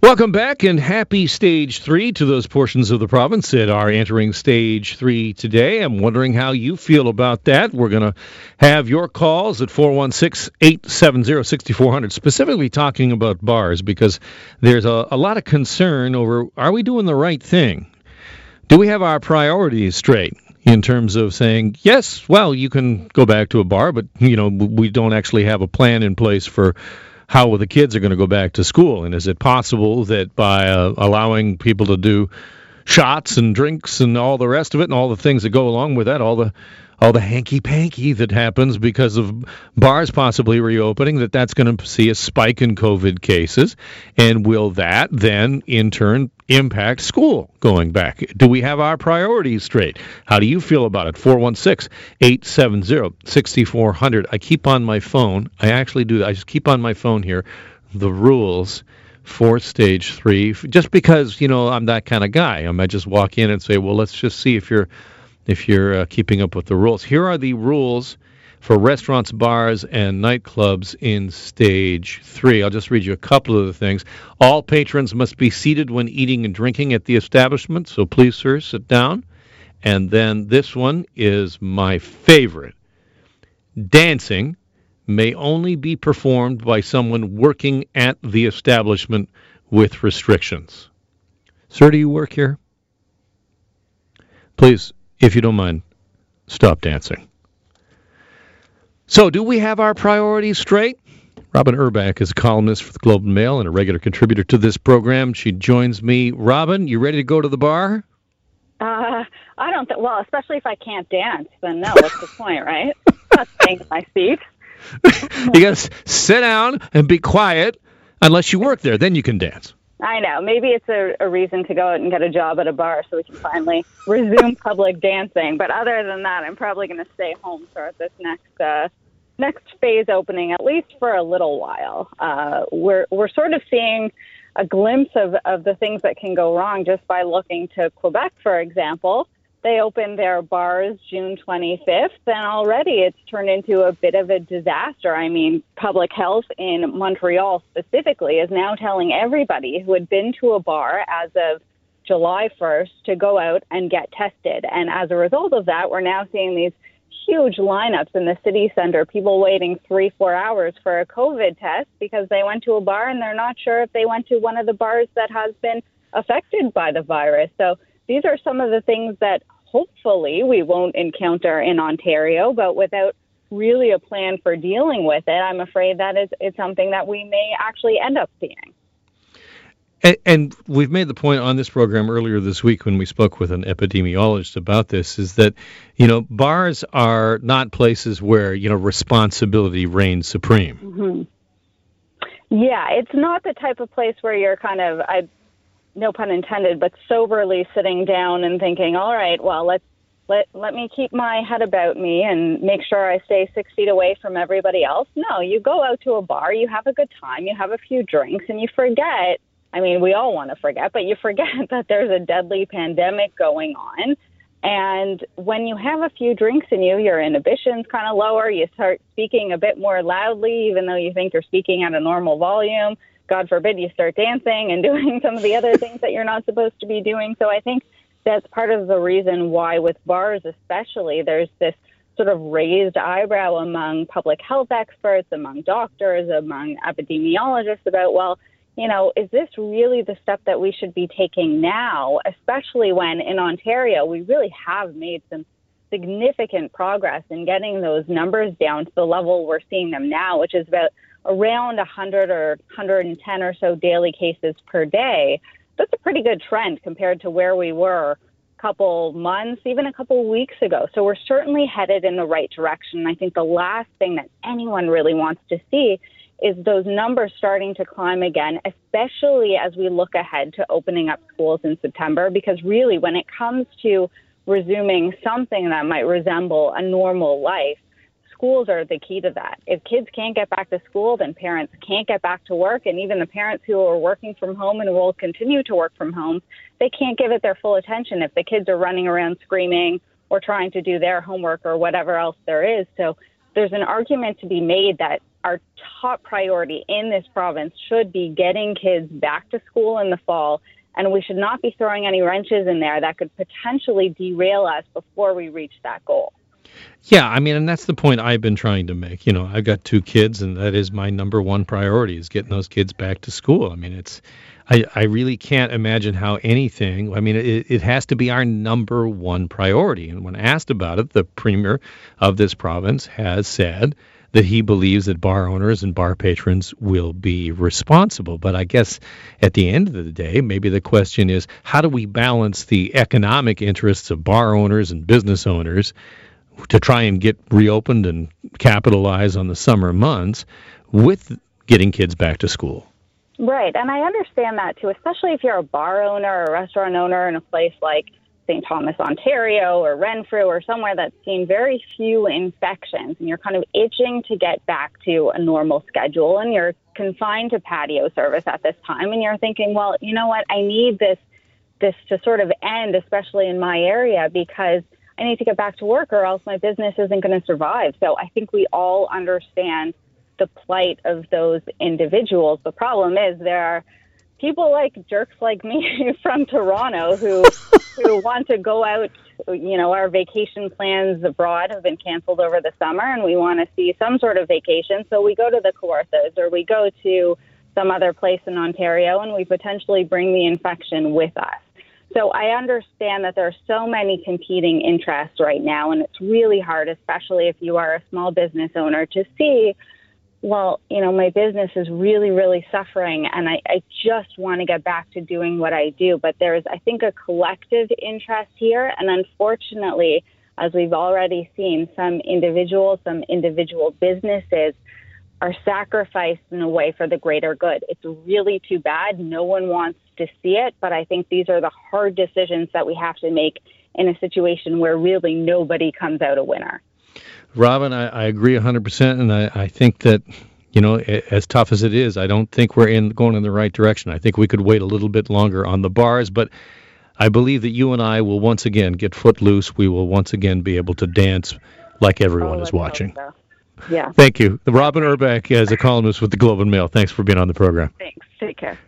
Welcome back and happy stage three to those portions of the province that are entering stage three today. I'm wondering how you feel about that. We're going to have your calls at 416 870 6400, specifically talking about bars because there's a, a lot of concern over are we doing the right thing? Do we have our priorities straight? in terms of saying yes well you can go back to a bar but you know we don't actually have a plan in place for how the kids are going to go back to school. And is it possible that by uh, allowing people to do shots and drinks and all the rest of it and all the things that go along with that, all the all the hanky panky that happens because of bars possibly reopening, that that's going to see a spike in COVID cases. And will that then, in turn, impact school going back? Do we have our priorities straight? How do you feel about it? 416 870 6400. I keep on my phone, I actually do, I just keep on my phone here the rules for stage three, just because, you know, I'm that kind of guy. I might just walk in and say, well, let's just see if you're if you're uh, keeping up with the rules. Here are the rules for restaurants, bars, and nightclubs in stage three. I'll just read you a couple of the things. All patrons must be seated when eating and drinking at the establishment, so please, sir, sit down. And then this one is my favorite. Dancing may only be performed by someone working at the establishment with restrictions. Sir, do you work here? Please if you don't mind, stop dancing. So, do we have our priorities straight? Robyn Urback is a columnist for the Globe and Mail and a regular contributor to this program. She joins me. Robyn, you ready to go to the bar? Uh, I don't think, well, especially if I can't dance, then no, what's the point, right? not staying in my seat. you got to sit down and be quiet unless you work there. Then you can dance. I know. Maybe it's a, a reason to go out and get a job at a bar so we can finally resume public dancing. But other than that, I'm probably going to stay home for this next uh, next phase opening, at least for a little while. Uh, we're we're sort of seeing a glimpse of, of the things that can go wrong just by looking to Quebec, for example. They opened their bars June 25th, and already it's turned into a bit of a disaster. I mean, public health in Montreal specifically is now telling everybody who had been to a bar as of July 1st to go out and get tested. And as a result of that, we're now seeing these huge lineups in the city center, people waiting three, four hours for a COVID test because they went to a bar and they're not sure if they went to one of the bars that has been affected by the virus. So these are some of the things that hopefully we won't encounter in Ontario, but without really a plan for dealing with it, I'm afraid that is it's something that we may actually end up seeing. And, and, we've made the point on this program earlier this week when we spoke with an epidemiologist about this is that, you know, bars are not places where, you know, responsibility reigns supreme. Mm-hmm. Yeah, it's not the type of place where you're kind of, I no pun intended, but soberly sitting down and thinking, all right, well, let's let let me keep my head about me and make sure I stay six feet away from everybody else. No, you go out to a bar, you have a good time, you have a few drinks, and you forget. I mean, we all want to forget, but you forget that there's a deadly pandemic going on. And when you have a few drinks in you, your inhibitions kind of lower. You start speaking a bit more loudly, even though you think you're speaking at a normal volume. God forbid you start dancing and doing some of the other things that you're not supposed to be doing. So I think that's part of the reason why, with bars especially, there's this sort of raised eyebrow among public health experts, among doctors, among epidemiologists about, well, you know, is this really the step that we should be taking now, especially when in Ontario we really have made some significant progress in getting those numbers down to the level we're seeing them now, which is about around 100 or 110 or so daily cases per day, that's a pretty good trend compared to where we were a couple months, even a couple weeks ago. So we're certainly headed in the right direction. I think the last thing that anyone really wants to see is those numbers starting to climb again, especially as we look ahead to opening up schools in September. Because really, when it comes to resuming something that might resemble a normal life, schools are the key to that. If kids can't get back to school, then parents can't get back to work. And even the parents who are working from home and will continue to work from home, they can't give it their full attention if the kids are running around screaming or trying to do their homework or whatever else there is. So there's an argument to be made that our top priority in this province should be getting kids back to school in the fall, and we should not be throwing any wrenches in there that could potentially derail us before we reach that goal. Yeah, I mean, and that's the point I've been trying to make. You know, I've got two kids, and that is my number one priority is getting those kids back to school. I mean, it's, I, I really can't imagine how anything. I mean, it, it has to be our number one priority. And when asked about it, the premier of this province has said that he believes that bar owners and bar patrons will be responsible. But I guess at the end of the day, maybe the question is how do we balance the economic interests of bar owners and business owners to try and get reopened and capitalize on the summer months with getting kids back to school? Right, and I understand that too, especially if you're a bar owner or a restaurant owner in a place like St. Thomas, Ontario, or Renfrew, or somewhere that's seen very few infections, and you're kind of itching to get back to a normal schedule, and you're confined to patio service at this time, and you're thinking, well, you know what, I need this this to sort of end, especially in my area, because I need to get back to work, or else my business isn't going to survive. So I think we all understand the plight of those individuals. The problem is there are people like jerks like me from Toronto who who want to go out. You know, our vacation plans abroad have been canceled over the summer, and we want to see some sort of vacation. So we go to the Kawarthas or we go to some other place in Ontario, and we potentially bring the infection with us. So I understand that there are so many competing interests right now, and it's really hard, especially if you are a small business owner, to see well, you know, my business is really, really suffering and I, I just want to get back to doing what I do. But there's, I think, a collective interest here. And unfortunately, as we've already seen, some individuals, some individual businesses are sacrificed in a way for the greater good. It's really too bad. No one wants to see it, but I think these are the hard decisions that we have to make in a situation where really nobody comes out a winner. Robyn, I, I agree 100%, and I, I think that you know, as tough as it is, I don't think we're in going in the right direction. I think we could wait a little bit longer on the bars, but I believe that you and I will once again get footloose. We will once again be able to dance like everyone oh, is watching. So. Yeah. Thank you. Robyn Urback is a columnist with the Globe and Mail. Thanks for being on the program. Thanks. Take care.